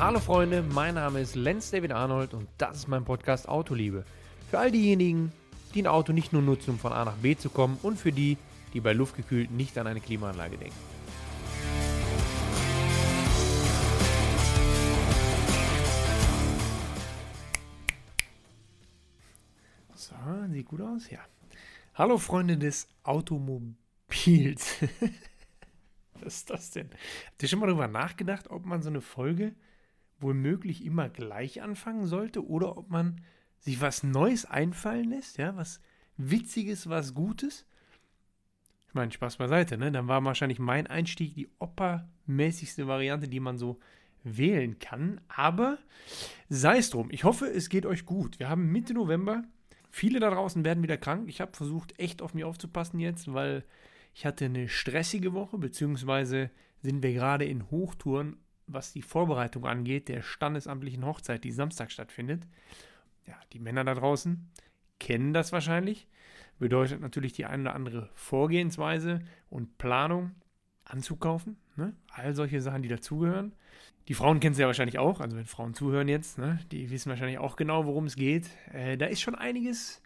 Hallo Freunde, mein Name ist Lenz David Arnold und das ist mein Podcast Autoliebe. Für all diejenigen, die ein Auto nicht nur nutzen, um von A nach B zu kommen und für die, die bei luftgekühlt nicht an eine Klimaanlage denken. So, sieht gut aus, ja. Hallo Freunde des Automobils. Was ist das denn? Habt ihr schon mal darüber nachgedacht, ob man so eine Folge womöglich immer gleich anfangen sollte oder ob man sich was Neues einfallen lässt, ja, was Witziges, was Gutes? Ich meine, Spaß beiseite, ne? Dann war wahrscheinlich mein Einstieg die oppermäßigste Variante, die man so wählen kann. Aber sei es drum. Ich hoffe, es geht euch gut. Wir haben Mitte November. Viele da draußen werden wieder krank. Ich habe versucht, echt auf mich aufzupassen jetzt, weil ich hatte eine stressige Woche, beziehungsweise sind wir gerade in Hochtouren, was die Vorbereitung angeht, der standesamtlichen Hochzeit, die Samstag stattfindet. Ja, die Männer da draußen kennen das wahrscheinlich. Bedeutet natürlich die eine oder andere Vorgehensweise und Planung anzukaufen. Ne? All solche Sachen, die dazugehören. Die Frauen kennen es ja wahrscheinlich auch. Also wenn Frauen zuhören jetzt, ne? die wissen wahrscheinlich auch genau, worum es geht. Äh, da ist schon einiges,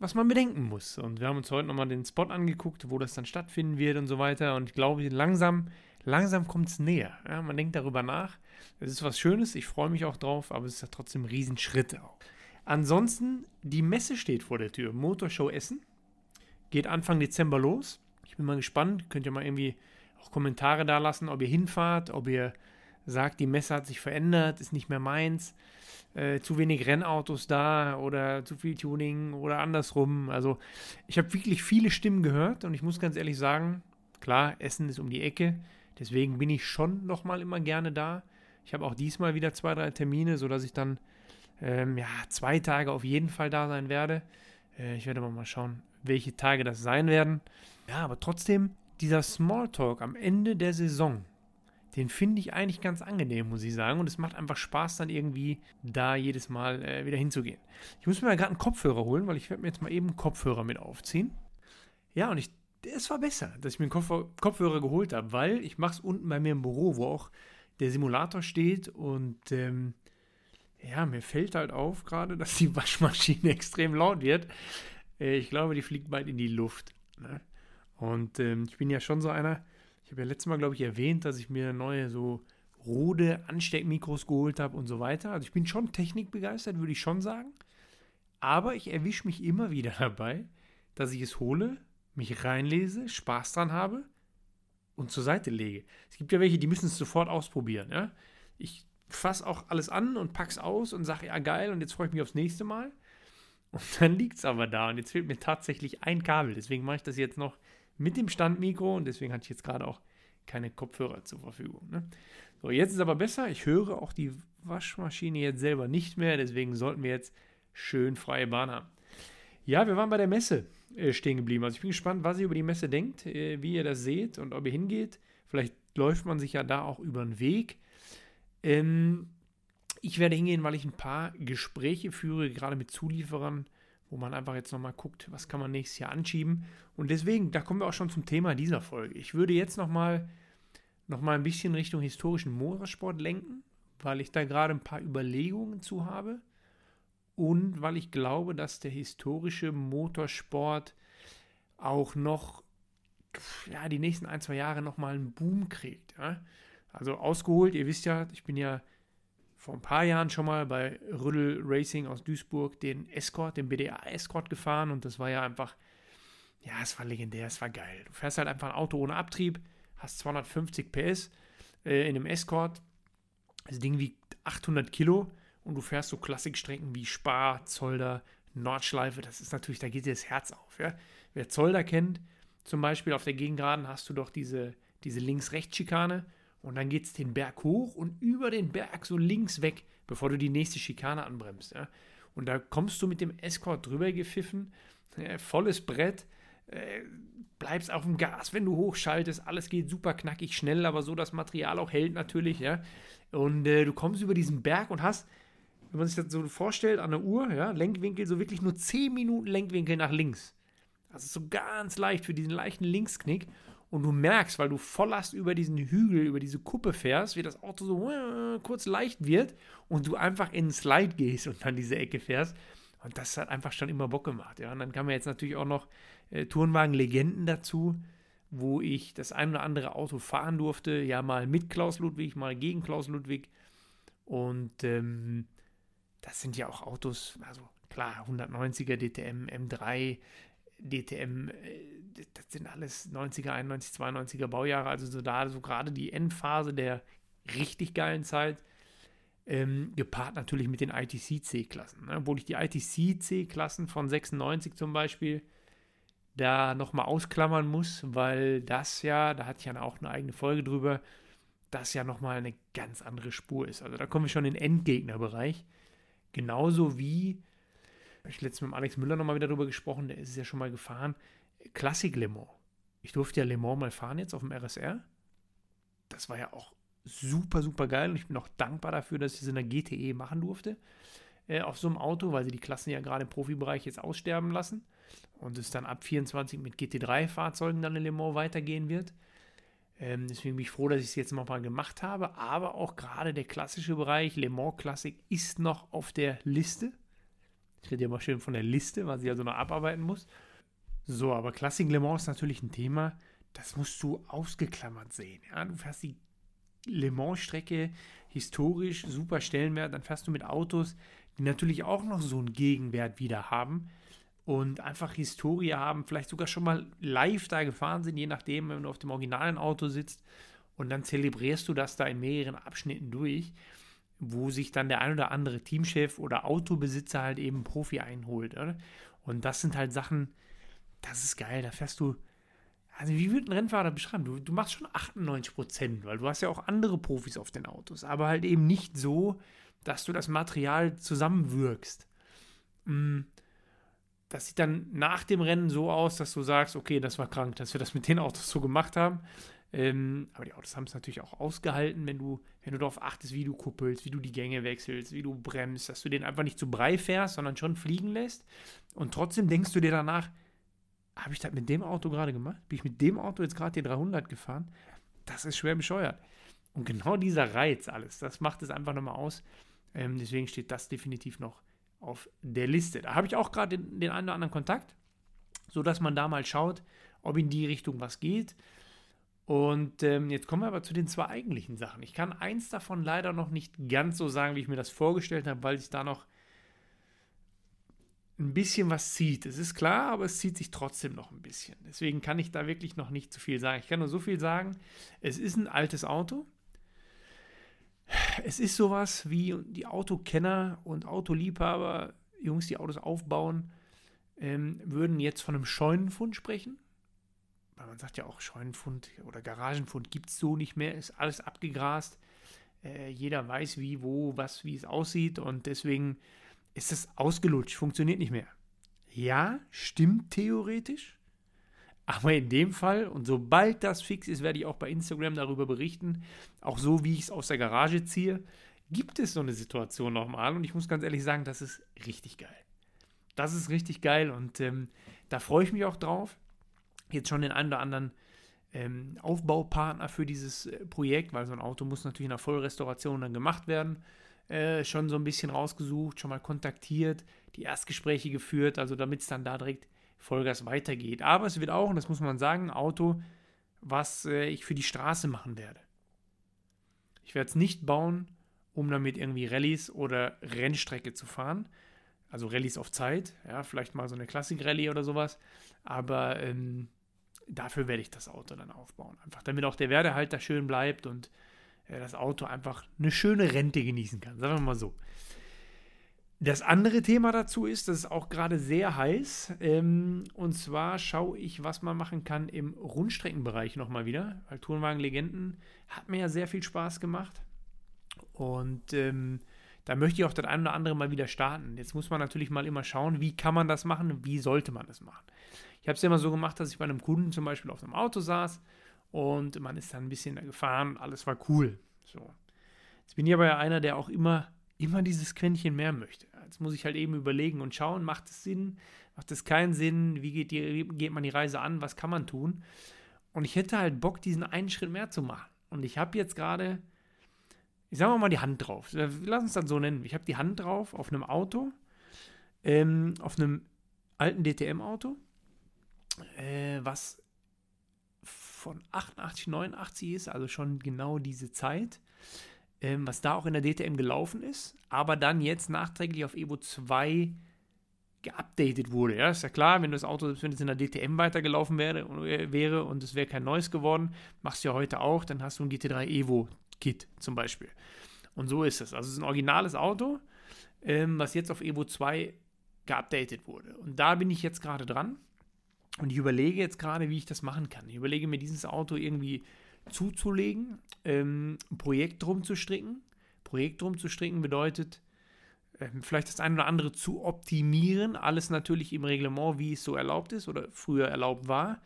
was man bedenken muss. Und wir haben uns heute nochmal den Spot angeguckt, wo das dann stattfinden wird und so weiter. Und ich glaube, langsam, langsam kommt es näher. Ja? Man denkt darüber nach. Es ist was Schönes, ich freue mich auch drauf, aber es ist ja trotzdem ein Riesenschritt auch. Ansonsten, die Messe steht vor der Tür. Motorshow Essen. Geht Anfang Dezember los. Ich bin mal gespannt. Könnt ihr mal irgendwie auch Kommentare da lassen, ob ihr hinfahrt, ob ihr sagt, die Messe hat sich verändert, ist nicht mehr meins. Äh, zu wenig Rennautos da oder zu viel Tuning oder andersrum. Also ich habe wirklich viele Stimmen gehört und ich muss ganz ehrlich sagen, klar, Essen ist um die Ecke. Deswegen bin ich schon nochmal immer gerne da. Ich habe auch diesmal wieder zwei, drei Termine, sodass ich dann ähm, ja, zwei Tage auf jeden Fall da sein werde. Äh, ich werde mal, mal schauen, welche Tage das sein werden. Ja, aber trotzdem, dieser Smalltalk am Ende der Saison, den finde ich eigentlich ganz angenehm, muss ich sagen. Und es macht einfach Spaß, dann irgendwie da jedes Mal äh, wieder hinzugehen. Ich muss mir gerade einen Kopfhörer holen, weil ich werde mir jetzt mal eben einen Kopfhörer mit aufziehen. Ja, und ich, es war besser, dass ich mir einen Kopf Kopfhörer geholt habe, weil ich mache es unten bei mir im Büro, wo auch der Simulator steht und ähm, ja, mir fällt halt auf gerade, dass die Waschmaschine extrem laut wird. Äh, ich glaube, die fliegt bald in die Luft. Ne? Und ähm, ich bin ja schon so einer, ich habe ja letztes Mal, glaube ich, erwähnt, dass ich mir neue so Rode Ansteckmikros geholt habe und so weiter. Also ich bin schon technikbegeistert, würde ich schon sagen. Aber ich erwische mich immer wieder dabei, dass ich es hole, mich reinlese, Spaß dran habe und zur Seite lege. Es gibt ja welche, die müssen es sofort ausprobieren. Ja? Ich fasse auch alles an und pack's aus und sage, ja geil, und jetzt freue ich mich aufs nächste Mal. Und dann liegt es aber da und jetzt fehlt mir tatsächlich ein Kabel. Deswegen mache ich das jetzt noch mit dem Standmikro und deswegen hatte ich jetzt gerade auch keine Kopfhörer zur Verfügung. Ne? So, jetzt ist aber besser. Ich höre auch die Waschmaschine jetzt selber nicht mehr, deswegen sollten wir jetzt schön freie Bahn haben. Ja, wir waren bei der Messe äh, stehen geblieben. Also ich bin gespannt, was ihr über die Messe denkt, äh, wie ihr das seht und ob ihr hingeht. Vielleicht läuft man sich ja da auch über den Weg. Ähm, ich werde hingehen, weil ich ein paar Gespräche führe, gerade mit Zulieferern, wo man einfach jetzt nochmal guckt, was kann man nächstes Jahr anschieben. Und deswegen, da kommen wir auch schon zum Thema dieser Folge. Ich würde jetzt nochmal noch mal ein bisschen Richtung historischen Motorsport lenken, weil ich da gerade ein paar Überlegungen zu habe und weil ich glaube, dass der historische Motorsport auch noch ja, die nächsten ein, zwei Jahre nochmal einen Boom kriegt. Ja? Also ausgeholt, ihr wisst ja, ich bin ja vor ein paar Jahren schon mal bei Rüddel Racing aus Duisburg den Escort, den BDA Escort gefahren und das war ja einfach, ja, es war legendär, es war geil. Du fährst halt einfach ein Auto ohne Abtrieb, hast 250 PS äh, in einem Escort, das Ding wiegt 800 Kilo und du fährst so Klassikstrecken wie Spa, Zolder, Nordschleife, das ist natürlich, da geht dir das Herz auf. Ja? Wer Zolder kennt, zum Beispiel auf der Gegengraden hast du doch diese, diese Links-Rechts-Schikane und dann geht es den Berg hoch und über den Berg so links weg, bevor du die nächste Schikane anbremst. Ja? Und da kommst du mit dem Escort drüber gepfiffen, äh, volles Brett, äh, bleibst auf dem Gas, wenn du hochschaltest, alles geht super knackig schnell, aber so das Material auch hält natürlich, ja. Und äh, du kommst über diesen Berg und hast, wenn man sich das so vorstellt, an der Uhr, ja, Lenkwinkel, so wirklich nur 10 Minuten Lenkwinkel nach links. Also so ganz leicht für diesen leichten Linksknick. und du merkst, weil du Volllast über diesen Hügel, über diese Kuppe fährst, wie das Auto so äh, kurz leicht wird und du einfach in den Slide gehst und dann diese Ecke fährst. Und das hat einfach schon immer Bock gemacht. Ja. Und dann kamen jetzt natürlich auch noch äh, Tourenwagen-Legenden dazu, wo ich das ein oder andere Auto fahren durfte. Ja, mal mit Klaus Ludwig, mal gegen Klaus Ludwig. Und ähm, das sind ja auch Autos, also klar, 190er DTM, M3, DTM, das sind alles 90er, 91, 92er Baujahre, also so da so gerade die Endphase der richtig geilen Zeit, ähm, gepaart natürlich mit den ITC-C-Klassen. Ne? Obwohl ich die ITC-C-Klassen von 96 zum Beispiel da nochmal ausklammern muss, weil das ja, da hatte ich ja auch eine eigene Folge drüber, das ja nochmal eine ganz andere Spur ist. Also da kommen wir schon in den Endgegnerbereich. Genauso wie ich letztens mit Alex Müller nochmal wieder drüber gesprochen, der ist ja schon mal gefahren. Klassik Le Mans. Ich durfte ja Le Mans mal fahren jetzt auf dem RSR. Das war ja auch super, super geil und ich bin auch dankbar dafür, dass ich es in der GTE machen durfte. Äh, auf so einem Auto, weil sie die Klassen ja gerade im Profibereich jetzt aussterben lassen und es dann ab 24 mit GT3-Fahrzeugen dann in Le Mans weitergehen wird. Ähm, deswegen bin ich froh, dass ich es jetzt nochmal gemacht habe. Aber auch gerade der klassische Bereich, Le Mans Classic, ist noch auf der Liste. Ich rede ja mal schön von der Liste, was ich also noch abarbeiten muss. So, aber Classic Le Mans ist natürlich ein Thema, das musst du ausgeklammert sehen. Ja? Du fährst die Le Mans-Strecke historisch super Stellenwert, dann fährst du mit Autos, die natürlich auch noch so einen Gegenwert wieder haben und einfach Historie haben, vielleicht sogar schon mal live da gefahren sind, je nachdem, wenn du auf dem originalen Auto sitzt und dann zelebrierst du das da in mehreren Abschnitten durch wo sich dann der ein oder andere Teamchef oder Autobesitzer halt eben Profi einholt. Oder? Und das sind halt Sachen, das ist geil, da fährst du. Also, wie würde ein Rennfahrer beschreiben? Du, du machst schon 98 Prozent, weil du hast ja auch andere Profis auf den Autos, aber halt eben nicht so, dass du das Material zusammenwirkst. Mm, das sieht dann nach dem Rennen so aus, dass du sagst, okay, das war krank, dass wir das mit den Autos so gemacht haben. Ähm, aber die Autos haben es natürlich auch ausgehalten, wenn du, wenn du darauf achtest, wie du kuppelst, wie du die Gänge wechselst, wie du bremst, dass du den einfach nicht zu Brei fährst, sondern schon fliegen lässt. Und trotzdem denkst du dir danach, habe ich das mit dem Auto gerade gemacht? Bin ich mit dem Auto jetzt gerade die 300 gefahren? Das ist schwer bescheuert. Und genau dieser Reiz alles, das macht es einfach nochmal aus. Ähm, deswegen steht das definitiv noch auf der Liste. Da habe ich auch gerade den, den einen oder anderen Kontakt, sodass man da mal schaut, ob in die Richtung was geht. Und ähm, jetzt kommen wir aber zu den zwei eigentlichen Sachen. Ich kann eins davon leider noch nicht ganz so sagen, wie ich mir das vorgestellt habe, weil sich da noch ein bisschen was zieht. Es ist klar, aber es zieht sich trotzdem noch ein bisschen. Deswegen kann ich da wirklich noch nicht zu viel sagen. Ich kann nur so viel sagen. Es ist ein altes Auto. Es ist sowas wie die Autokenner und Autoliebhaber, Jungs, die Autos aufbauen, ähm, würden jetzt von einem Scheunenfund sprechen weil man sagt ja auch Scheunenfund oder Garagenfund gibt es so nicht mehr, ist alles abgegrast. Äh, jeder weiß, wie, wo, was, wie es aussieht und deswegen ist es ausgelutscht, funktioniert nicht mehr. Ja, stimmt theoretisch, aber in dem Fall, und sobald das fix ist, werde ich auch bei Instagram darüber berichten, auch so wie ich es aus der Garage ziehe, gibt es so eine Situation nochmal und ich muss ganz ehrlich sagen, das ist richtig geil. Das ist richtig geil und ähm, da freue ich mich auch drauf jetzt schon den einen oder anderen ähm, Aufbaupartner für dieses äh, Projekt, weil so ein Auto muss natürlich in der Vollrestauration dann gemacht werden. Äh, schon so ein bisschen rausgesucht, schon mal kontaktiert, die Erstgespräche geführt, also damit es dann da direkt Vollgas weitergeht. Aber es wird auch, und das muss man sagen, ein Auto, was äh, ich für die Straße machen werde. Ich werde es nicht bauen, um damit irgendwie Rallyes oder Rennstrecke zu fahren. Also Rallyes auf Zeit, ja, vielleicht mal so eine Klassik-Rallye oder sowas. Aber ähm, dafür werde ich das Auto dann aufbauen. Einfach damit auch der Werdehalter schön bleibt und äh, das Auto einfach eine schöne Rente genießen kann. Sagen wir mal so. Das andere Thema dazu ist, das ist auch gerade sehr heiß. Ähm, und zwar schaue ich, was man machen kann im Rundstreckenbereich nochmal wieder. Weil Tourenwagen Legenden hat mir ja sehr viel Spaß gemacht. Und ähm, da möchte ich auch das ein oder andere mal wieder starten. Jetzt muss man natürlich mal immer schauen, wie kann man das machen, wie sollte man das machen. Ich habe es ja immer so gemacht, dass ich bei einem Kunden zum Beispiel auf einem Auto saß und man ist dann ein bisschen gefahren und alles war cool. So. Jetzt bin ich aber ja einer, der auch immer, immer dieses Quäntchen mehr möchte. Jetzt muss ich halt eben überlegen und schauen, macht es Sinn, macht es keinen Sinn, wie geht, die, geht man die Reise an, was kann man tun? Und ich hätte halt Bock, diesen einen Schritt mehr zu machen. Und ich habe jetzt gerade, ich sage mal die Hand drauf. Lass uns das so nennen. Ich habe die Hand drauf auf einem Auto, ähm, auf einem alten DTM-Auto, äh, was von 88, 89 ist, also schon genau diese Zeit, ähm, was da auch in der DTM gelaufen ist, aber dann jetzt nachträglich auf Evo 2 geupdatet wurde. Ja, ist ja klar, wenn das Auto, wenn es in der DTM weitergelaufen wäre, wäre und es wäre kein neues geworden, machst du ja heute auch, dann hast du ein GT3 Evo Kit zum Beispiel. Und so ist es. Also es ist ein originales Auto, ähm, was jetzt auf Evo 2 geupdatet wurde. Und da bin ich jetzt gerade dran. Und ich überlege jetzt gerade, wie ich das machen kann. Ich überlege mir, dieses Auto irgendwie zuzulegen, ähm, ein Projekt drum zu stricken. Projekt drum zu stricken bedeutet, ähm, vielleicht das eine oder andere zu optimieren. Alles natürlich im Reglement, wie es so erlaubt ist oder früher erlaubt war.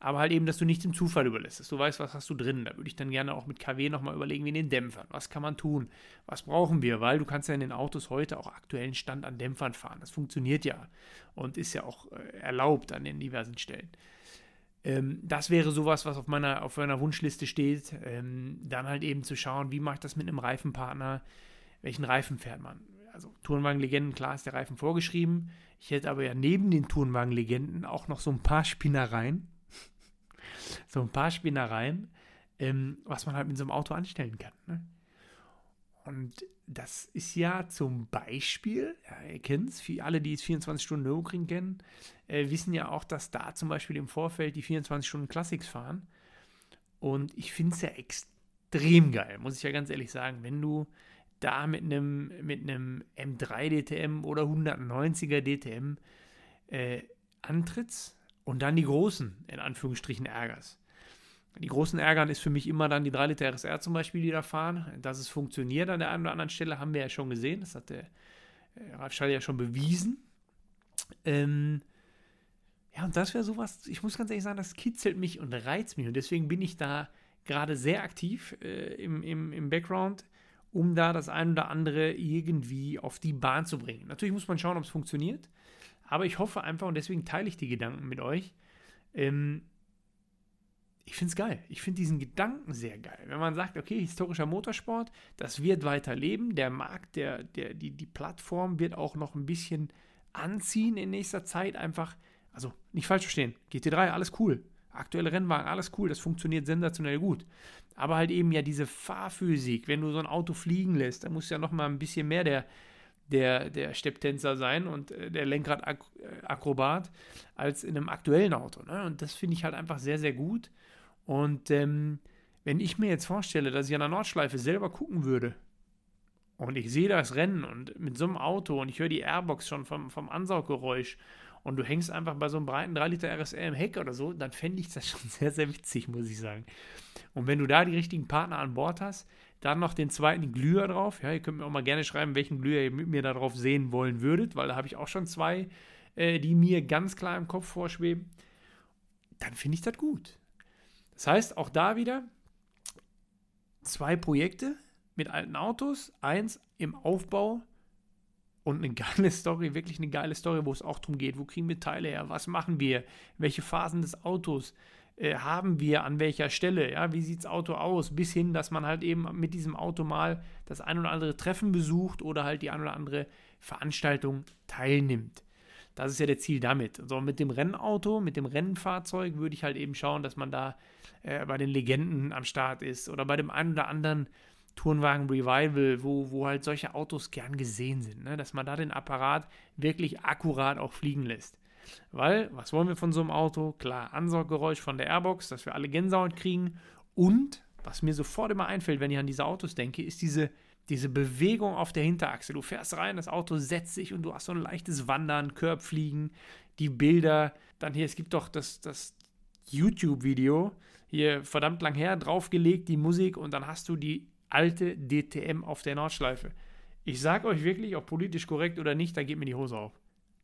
Aber halt eben, dass du nicht dem Zufall überlässt, dass du weißt, was hast du drin. Da würde ich dann gerne auch mit KW nochmal überlegen, wie in den Dämpfern. Was kann man tun? Was brauchen wir? Weil du kannst ja in den Autos heute auch aktuellen Stand an Dämpfern fahren. Das funktioniert ja und ist ja auch äh, erlaubt an den diversen Stellen. Ähm, das wäre sowas, was auf meiner, auf meiner Wunschliste steht. Ähm, dann halt eben zu schauen, wie mache ich das mit einem Reifenpartner? Welchen Reifen fährt man? Also Tourenwagen-Legenden, klar ist der Reifen vorgeschrieben. Ich hätte aber ja neben den Tourenwagen-Legenden auch noch so ein paar Spinnereien so ein paar Spinnereien, ähm, was man halt mit so einem Auto anstellen kann. Ne? Und das ist ja zum Beispiel, ja, ihr kennt es, alle, die es 24 Stunden Nürburgring kennen, äh, wissen ja auch, dass da zum Beispiel im Vorfeld die 24 Stunden Classics fahren. Und ich finde es ja extrem geil, muss ich ja ganz ehrlich sagen, wenn du da mit einem mit M3 DTM oder 190er DTM äh, antrittst und dann die großen, in Anführungsstrichen, Ärgers. Die großen Ärgern ist für mich immer dann die 3 Liter RSR zum Beispiel, die da fahren. Dass es funktioniert an der einen oder anderen Stelle, haben wir ja schon gesehen. Das hat der äh, Ralf Schall ja schon bewiesen. Ähm, ja, und das wäre sowas, ich muss ganz ehrlich sagen, das kitzelt mich und reizt mich. Und deswegen bin ich da gerade sehr aktiv äh, im, im, im Background, um da das ein oder andere irgendwie auf die Bahn zu bringen. Natürlich muss man schauen, ob es funktioniert. Aber ich hoffe einfach, und deswegen teile ich die Gedanken mit euch, ähm, ich finde es geil. Ich finde diesen Gedanken sehr geil. Wenn man sagt, okay, historischer Motorsport, das wird weiterleben. Der Markt, der, der, die, die Plattform wird auch noch ein bisschen anziehen in nächster Zeit. Einfach, also nicht falsch verstehen. GT3, alles cool. Aktuelle Rennwagen, alles cool. Das funktioniert sensationell gut. Aber halt eben ja diese Fahrphysik, wenn du so ein Auto fliegen lässt, da muss ja noch mal ein bisschen mehr der, der, der Stepptänzer sein und äh, der Lenkrad-Akrobat als in einem aktuellen Auto. Ne? Und das finde ich halt einfach sehr, sehr gut. Und ähm, wenn ich mir jetzt vorstelle, dass ich an der Nordschleife selber gucken würde und ich sehe das Rennen und mit so einem Auto und ich höre die Airbox schon vom, vom Ansauggeräusch und du hängst einfach bei so einem breiten 3 Liter RSR im Heck oder so, dann fände ich das schon sehr, sehr witzig, muss ich sagen. Und wenn du da die richtigen Partner an Bord hast, dann noch den zweiten Glüher drauf. Ja, ihr könnt mir auch mal gerne schreiben, welchen Glüher ihr mit mir darauf sehen wollen würdet, weil da habe ich auch schon zwei, äh, die mir ganz klar im Kopf vorschweben. Dann finde ich das gut. Das heißt, auch da wieder zwei Projekte mit alten Autos, eins im Aufbau und eine geile Story, wirklich eine geile Story, wo es auch darum geht, wo kriegen wir Teile her, was machen wir, welche Phasen des Autos, äh, haben wir an welcher Stelle, ja, wie sieht das Auto aus, bis hin, dass man halt eben mit diesem Auto mal das ein oder andere Treffen besucht oder halt die ein oder andere Veranstaltung teilnimmt. Das ist ja der Ziel damit. So mit dem Rennauto, mit dem Rennfahrzeug würde ich halt eben schauen, dass man da äh, bei den Legenden am Start ist oder bei dem einen oder anderen Tourenwagen Revival, wo, wo halt solche Autos gern gesehen sind, ne? dass man da den Apparat wirklich akkurat auch fliegen lässt. Weil, was wollen wir von so einem Auto? Klar, Ansauggeräusch von der Airbox, dass wir alle Gänsehaut kriegen. Und, was mir sofort immer einfällt, wenn ich an diese Autos denke, ist diese, diese Bewegung auf der Hinterachse. Du fährst rein, das Auto setzt sich und du hast so ein leichtes Wandern, Körbfliegen, die Bilder. Dann hier, es gibt doch das, das YouTube-Video, hier verdammt lang her, draufgelegt, die Musik und dann hast du die alte DTM auf der Nordschleife. Ich sag euch wirklich, ob politisch korrekt oder nicht, da geht mir die Hose auf.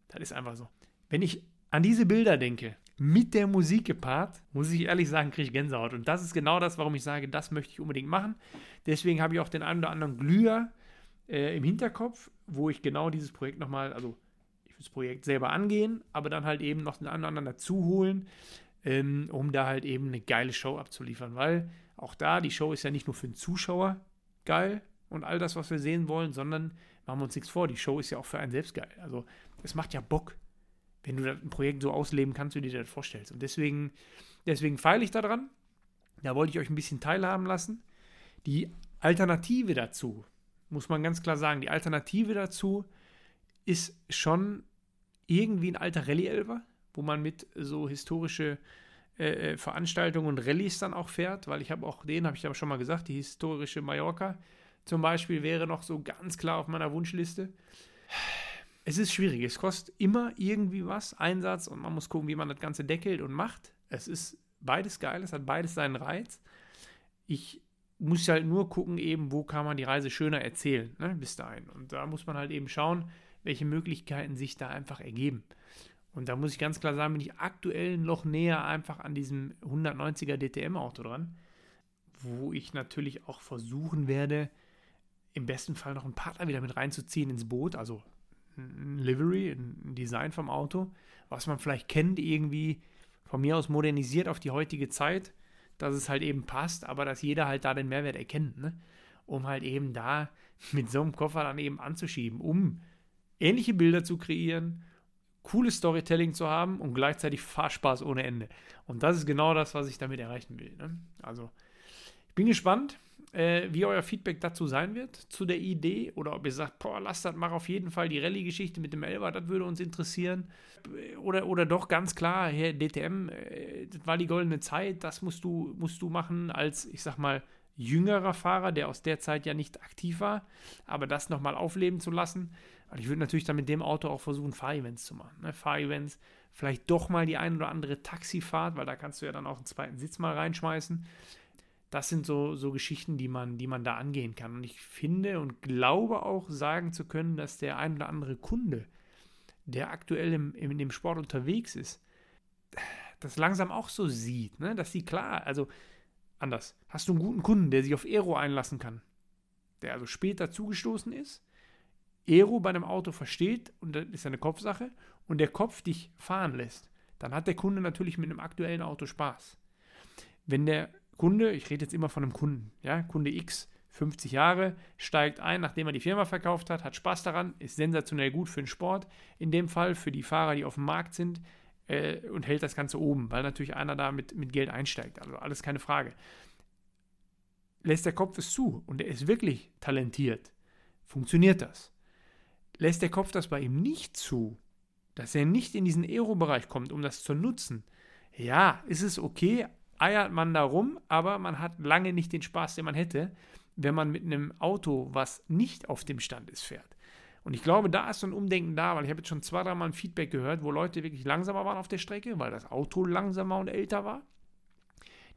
Das ist einfach so. Wenn ich an diese Bilder denke, mit der Musik gepaart, muss ich ehrlich sagen, kriege ich Gänsehaut. Und das ist genau das, warum ich sage, das möchte ich unbedingt machen. Deswegen habe ich auch den einen oder anderen Glüher äh, im Hinterkopf, wo ich genau dieses Projekt nochmal, also ich will das Projekt selber angehen, aber dann halt eben noch den einen oder anderen dazu holen, ähm, um da halt eben eine geile Show abzuliefern. Weil auch da, die Show ist ja nicht nur für den Zuschauer geil und all das, was wir sehen wollen, sondern machen wir uns nichts vor, die Show ist ja auch für einen selbst geil. Also es macht ja Bock, wenn du ein Projekt so ausleben kannst, wie du dir das vorstellst. Und deswegen, deswegen feile ich daran. Da wollte ich euch ein bisschen teilhaben lassen. Die Alternative dazu, muss man ganz klar sagen, die Alternative dazu ist schon irgendwie ein alter Rallye-Elber, wo man mit so historische äh, äh, Veranstaltungen und Rallyes dann auch fährt, weil ich habe auch den, habe ich aber schon mal gesagt, die historische Mallorca zum Beispiel wäre noch so ganz klar auf meiner Wunschliste. Es ist schwierig, es kostet immer irgendwie was, Einsatz und man muss gucken, wie man das Ganze deckelt und macht. Es ist beides geil, es hat beides seinen Reiz. Ich muss halt nur gucken, eben, wo kann man die Reise schöner erzählen, ne, bis dahin. Und da muss man halt eben schauen, welche Möglichkeiten sich da einfach ergeben. Und da muss ich ganz klar sagen, bin ich aktuell noch näher einfach an diesem 190er DTM-Auto dran, wo ich natürlich auch versuchen werde, im besten Fall noch einen Partner wieder mit reinzuziehen ins Boot, also ein Livery, ein Design vom Auto, was man vielleicht kennt, irgendwie von mir aus modernisiert auf die heutige Zeit, dass es halt eben passt, aber dass jeder halt da den Mehrwert erkennt, ne? um halt eben da mit so einem Koffer dann eben anzuschieben, um ähnliche Bilder zu kreieren, cooles Storytelling zu haben und gleichzeitig Fahrspaß ohne Ende. Und das ist genau das, was ich damit erreichen will. Ne? Also, bin gespannt, äh, wie euer Feedback dazu sein wird, zu der Idee. Oder ob ihr sagt, boah, lass das, mach auf jeden Fall die Rallye-Geschichte mit dem Elber, das würde uns interessieren. Oder, oder doch ganz klar, Herr DTM, äh, das war die goldene Zeit, das musst du, musst du machen als, ich sag mal, jüngerer Fahrer, der aus der Zeit ja nicht aktiv war, aber das nochmal aufleben zu lassen. Und ich würde natürlich dann mit dem Auto auch versuchen, Fahrevents zu machen. Ne? Fahrevents, vielleicht doch mal die ein oder andere Taxifahrt, weil da kannst du ja dann auch einen zweiten Sitz mal reinschmeißen. Das sind so, so Geschichten, die man, die man da angehen kann. Und ich finde und glaube auch sagen zu können, dass der ein oder andere Kunde, der aktuell im, in dem Sport unterwegs ist, das langsam auch so sieht, ne? dass sie klar, also anders, hast du einen guten Kunden, der sich auf Aero einlassen kann, der also später zugestoßen ist, Aero bei einem Auto versteht, und das ist eine Kopfsache, und der Kopf dich fahren lässt, dann hat der Kunde natürlich mit einem aktuellen Auto Spaß. Wenn der Kunde, ich rede jetzt immer von einem Kunden, ja, Kunde X, 50 Jahre, steigt ein, nachdem er die Firma verkauft hat, hat Spaß daran, ist sensationell gut für den Sport, in dem Fall für die Fahrer, die auf dem Markt sind, äh, und hält das Ganze oben, weil natürlich einer da mit, mit Geld einsteigt. Also alles keine Frage. Lässt der Kopf es zu und er ist wirklich talentiert, funktioniert das lässt der Kopf das bei ihm nicht zu, dass er nicht in diesen Aero-Bereich kommt, um das zu nutzen, ja, ist es okay, eiert man da rum, aber man hat lange nicht den Spaß, den man hätte, wenn man mit einem Auto, was nicht auf dem Stand ist, fährt. Und ich glaube, da ist so ein Umdenken da, weil ich habe jetzt schon zwei, dreimal ein Feedback gehört, wo Leute wirklich langsamer waren auf der Strecke, weil das Auto langsamer und älter war.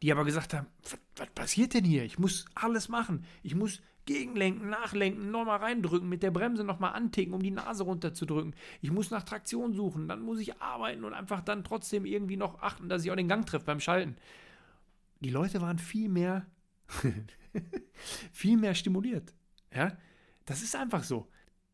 Die aber gesagt haben, was passiert denn hier? Ich muss alles machen. Ich muss Gegenlenken, nachlenken, nochmal reindrücken, mit der Bremse nochmal anticken, um die Nase runterzudrücken. Ich muss nach Traktion suchen, dann muss ich arbeiten und einfach dann trotzdem irgendwie noch achten, dass ich auch den Gang treffe beim Schalten. Die Leute waren viel mehr, viel mehr stimuliert. Ja, das ist einfach so.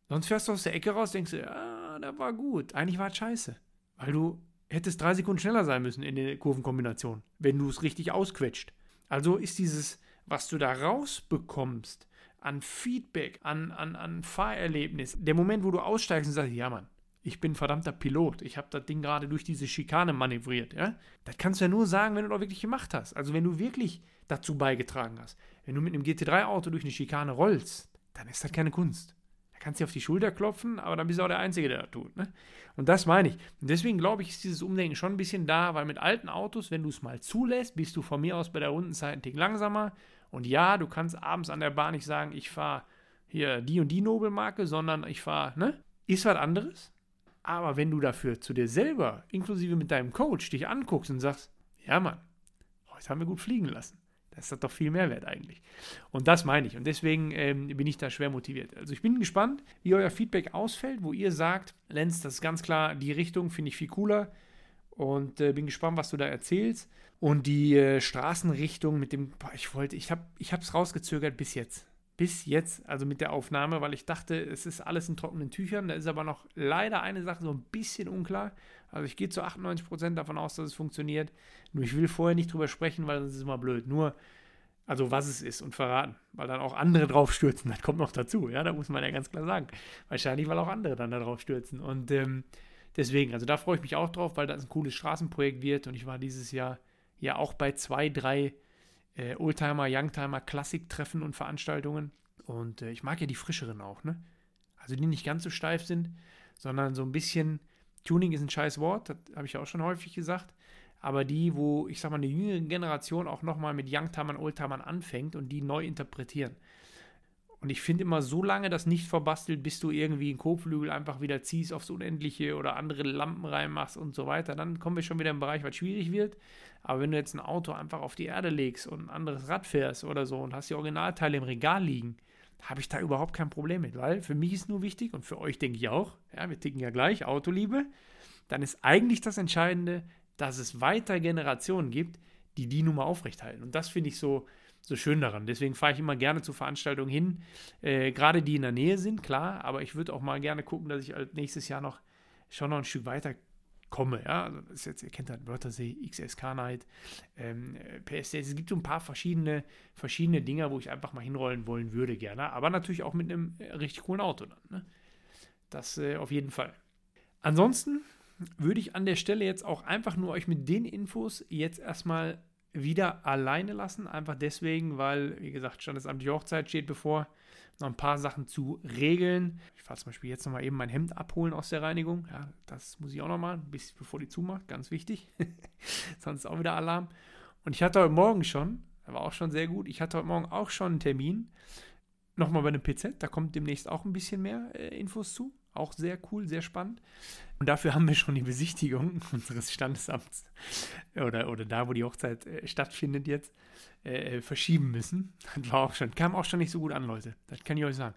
Sonst fährst du aus der Ecke raus, denkst du, ja, da war gut. Eigentlich war es scheiße. Weil du hättest drei Sekunden schneller sein müssen in der Kurvenkombination, wenn du es richtig ausquetscht. Also ist dieses, was du da rausbekommst, an Feedback, an, an, an Fahrerlebnis. Der Moment, wo du aussteigst und sagst, ja Mann, ich bin verdammter Pilot, ich habe das Ding gerade durch diese Schikane manövriert, ja? Das kannst du ja nur sagen, wenn du das wirklich gemacht hast. Also wenn du wirklich dazu beigetragen hast. Wenn du mit einem GT3-Auto durch eine Schikane rollst, dann ist das keine Kunst. Da kannst du dir auf die Schulter klopfen, aber dann bist du auch der Einzige, der das tut. Ne? Und das meine ich. Und deswegen glaube ich, ist dieses Umdenken schon ein bisschen da, weil mit alten Autos, wenn du es mal zulässt, bist du von mir aus bei der Rundenzeit ein Tick langsamer. Und ja, du kannst abends an der Bahn nicht sagen, ich fahre hier die und die Nobelmarke, sondern ich fahre, ne? Ist was anderes. Aber wenn du dafür zu dir selber, inklusive mit deinem Coach, dich anguckst und sagst, ja Mann, heute haben wir gut fliegen lassen. Das hat doch viel Mehrwert eigentlich. Und das meine ich. Und deswegen ähm, bin ich da schwer motiviert. Also ich bin gespannt, wie euer Feedback ausfällt, wo ihr sagt, Lenz, das ist ganz klar die Richtung, finde ich viel cooler. Und äh, bin gespannt, was du da erzählst. Und die äh, Straßenrichtung mit dem, boah, ich wollte, ich habe es rausgezögert bis jetzt. Bis jetzt, also mit der Aufnahme, weil ich dachte, es ist alles in trockenen Tüchern. Da ist aber noch leider eine Sache so ein bisschen unklar. Also ich gehe zu 98% davon aus, dass es funktioniert. Nur ich will vorher nicht drüber sprechen, weil das ist immer blöd. Nur, also was es ist und verraten, weil dann auch andere drauf stürzen. Das kommt noch dazu, ja, da muss man ja ganz klar sagen. Wahrscheinlich, weil auch andere dann da drauf stürzen. Und ähm, deswegen, also da freue ich mich auch drauf, weil das ein cooles Straßenprojekt wird. Und ich war dieses Jahr ja auch bei zwei, drei äh, Oldtimer, Youngtimer, Klassik-Treffen und Veranstaltungen. Und äh, ich mag ja die frischeren auch, ne? Also die nicht ganz so steif sind, sondern so ein bisschen, Tuning ist ein scheiß Wort, das habe ich ja auch schon häufig gesagt, aber die, wo, ich sag mal, eine jüngere Generation auch nochmal mit Youngtimern, Oldtimern anfängt und die neu interpretieren. Und ich finde immer, so lange das nicht verbastelt, bis du irgendwie einen Kotflügel einfach wieder ziehst aufs Unendliche oder andere Lampen reinmachst und so weiter, dann kommen wir schon wieder im Bereich, was schwierig wird. Aber wenn du jetzt ein Auto einfach auf die Erde legst und ein anderes Rad fährst oder so und hast die Originalteile im Regal liegen, habe ich da überhaupt kein Problem mit, weil für mich ist nur wichtig und für euch denke ich auch, ja, wir ticken ja gleich, Autoliebe, dann ist eigentlich das Entscheidende, dass es weiter Generationen gibt, die die Nummer aufrechthalten. Und das finde ich so, so schön daran. Deswegen fahre ich immer gerne zu Veranstaltungen hin, äh, gerade die in der Nähe sind, klar, aber ich würde auch mal gerne gucken, dass ich nächstes Jahr noch schon noch ein Stück weiter komme. Ja, also das jetzt, ihr kennt halt Wörthersee, XSK Night, ähm, PSD. Es gibt so ein paar verschiedene, verschiedene Dinger, wo ich einfach mal hinrollen wollen würde, gerne. Aber natürlich auch mit einem äh, richtig coolen Auto dann. Ne? Das äh, auf jeden Fall. Ansonsten würde ich an der Stelle jetzt auch einfach nur euch mit den Infos jetzt erstmal wieder alleine lassen. Einfach deswegen, weil, wie gesagt, standesamtliche Hochzeit steht bevor. Noch ein paar Sachen zu regeln. Ich fahre zum Beispiel jetzt nochmal eben mein Hemd abholen aus der Reinigung. Ja, das muss ich auch nochmal, bis bevor die zumacht. Ganz wichtig. Sonst auch wieder Alarm. Und ich hatte heute Morgen schon, war auch schon sehr gut, ich hatte heute Morgen auch schon einen Termin. Nochmal bei einem PZ, da kommt demnächst auch ein bisschen mehr äh, Infos zu. Auch sehr cool, sehr spannend. Und dafür haben wir schon die Besichtigung unseres Standesamts oder, oder da, wo die Hochzeit äh, stattfindet jetzt, äh, verschieben müssen. Das war auch schon, kam auch schon nicht so gut an, Leute. Das kann ich euch sagen.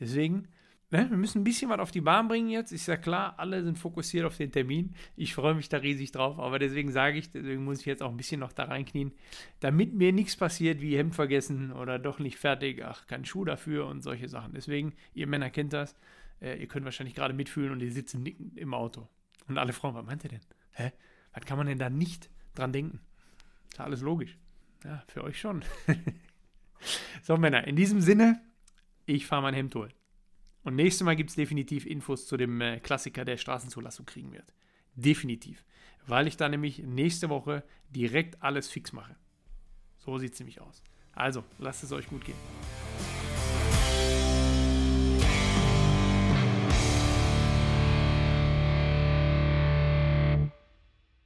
Deswegen, ne, wir müssen ein bisschen was auf die Bahn bringen jetzt. Ist ja klar, alle sind fokussiert auf den Termin. Ich freue mich da riesig drauf, aber deswegen sage ich, deswegen muss ich jetzt auch ein bisschen noch da reinknien, damit mir nichts passiert, wie Hemd vergessen oder doch nicht fertig, ach, kein Schuh dafür und solche Sachen. Deswegen, ihr Männer kennt das äh, ihr könnt wahrscheinlich gerade mitfühlen und ihr sitzt nicken im Auto. Und alle Frauen, was meint ihr denn? Hä? Was kann man denn da nicht dran denken? Ist ja alles logisch. Ja, für euch schon. so, Männer, in diesem Sinne, ich fahre mein Hemd holen. Und nächstes Mal gibt es definitiv Infos zu dem äh, Klassiker, der Straßenzulassung kriegen wird. Definitiv. Weil ich da nämlich nächste Woche direkt alles fix mache. So sieht es nämlich aus. Also, lasst es euch gut gehen.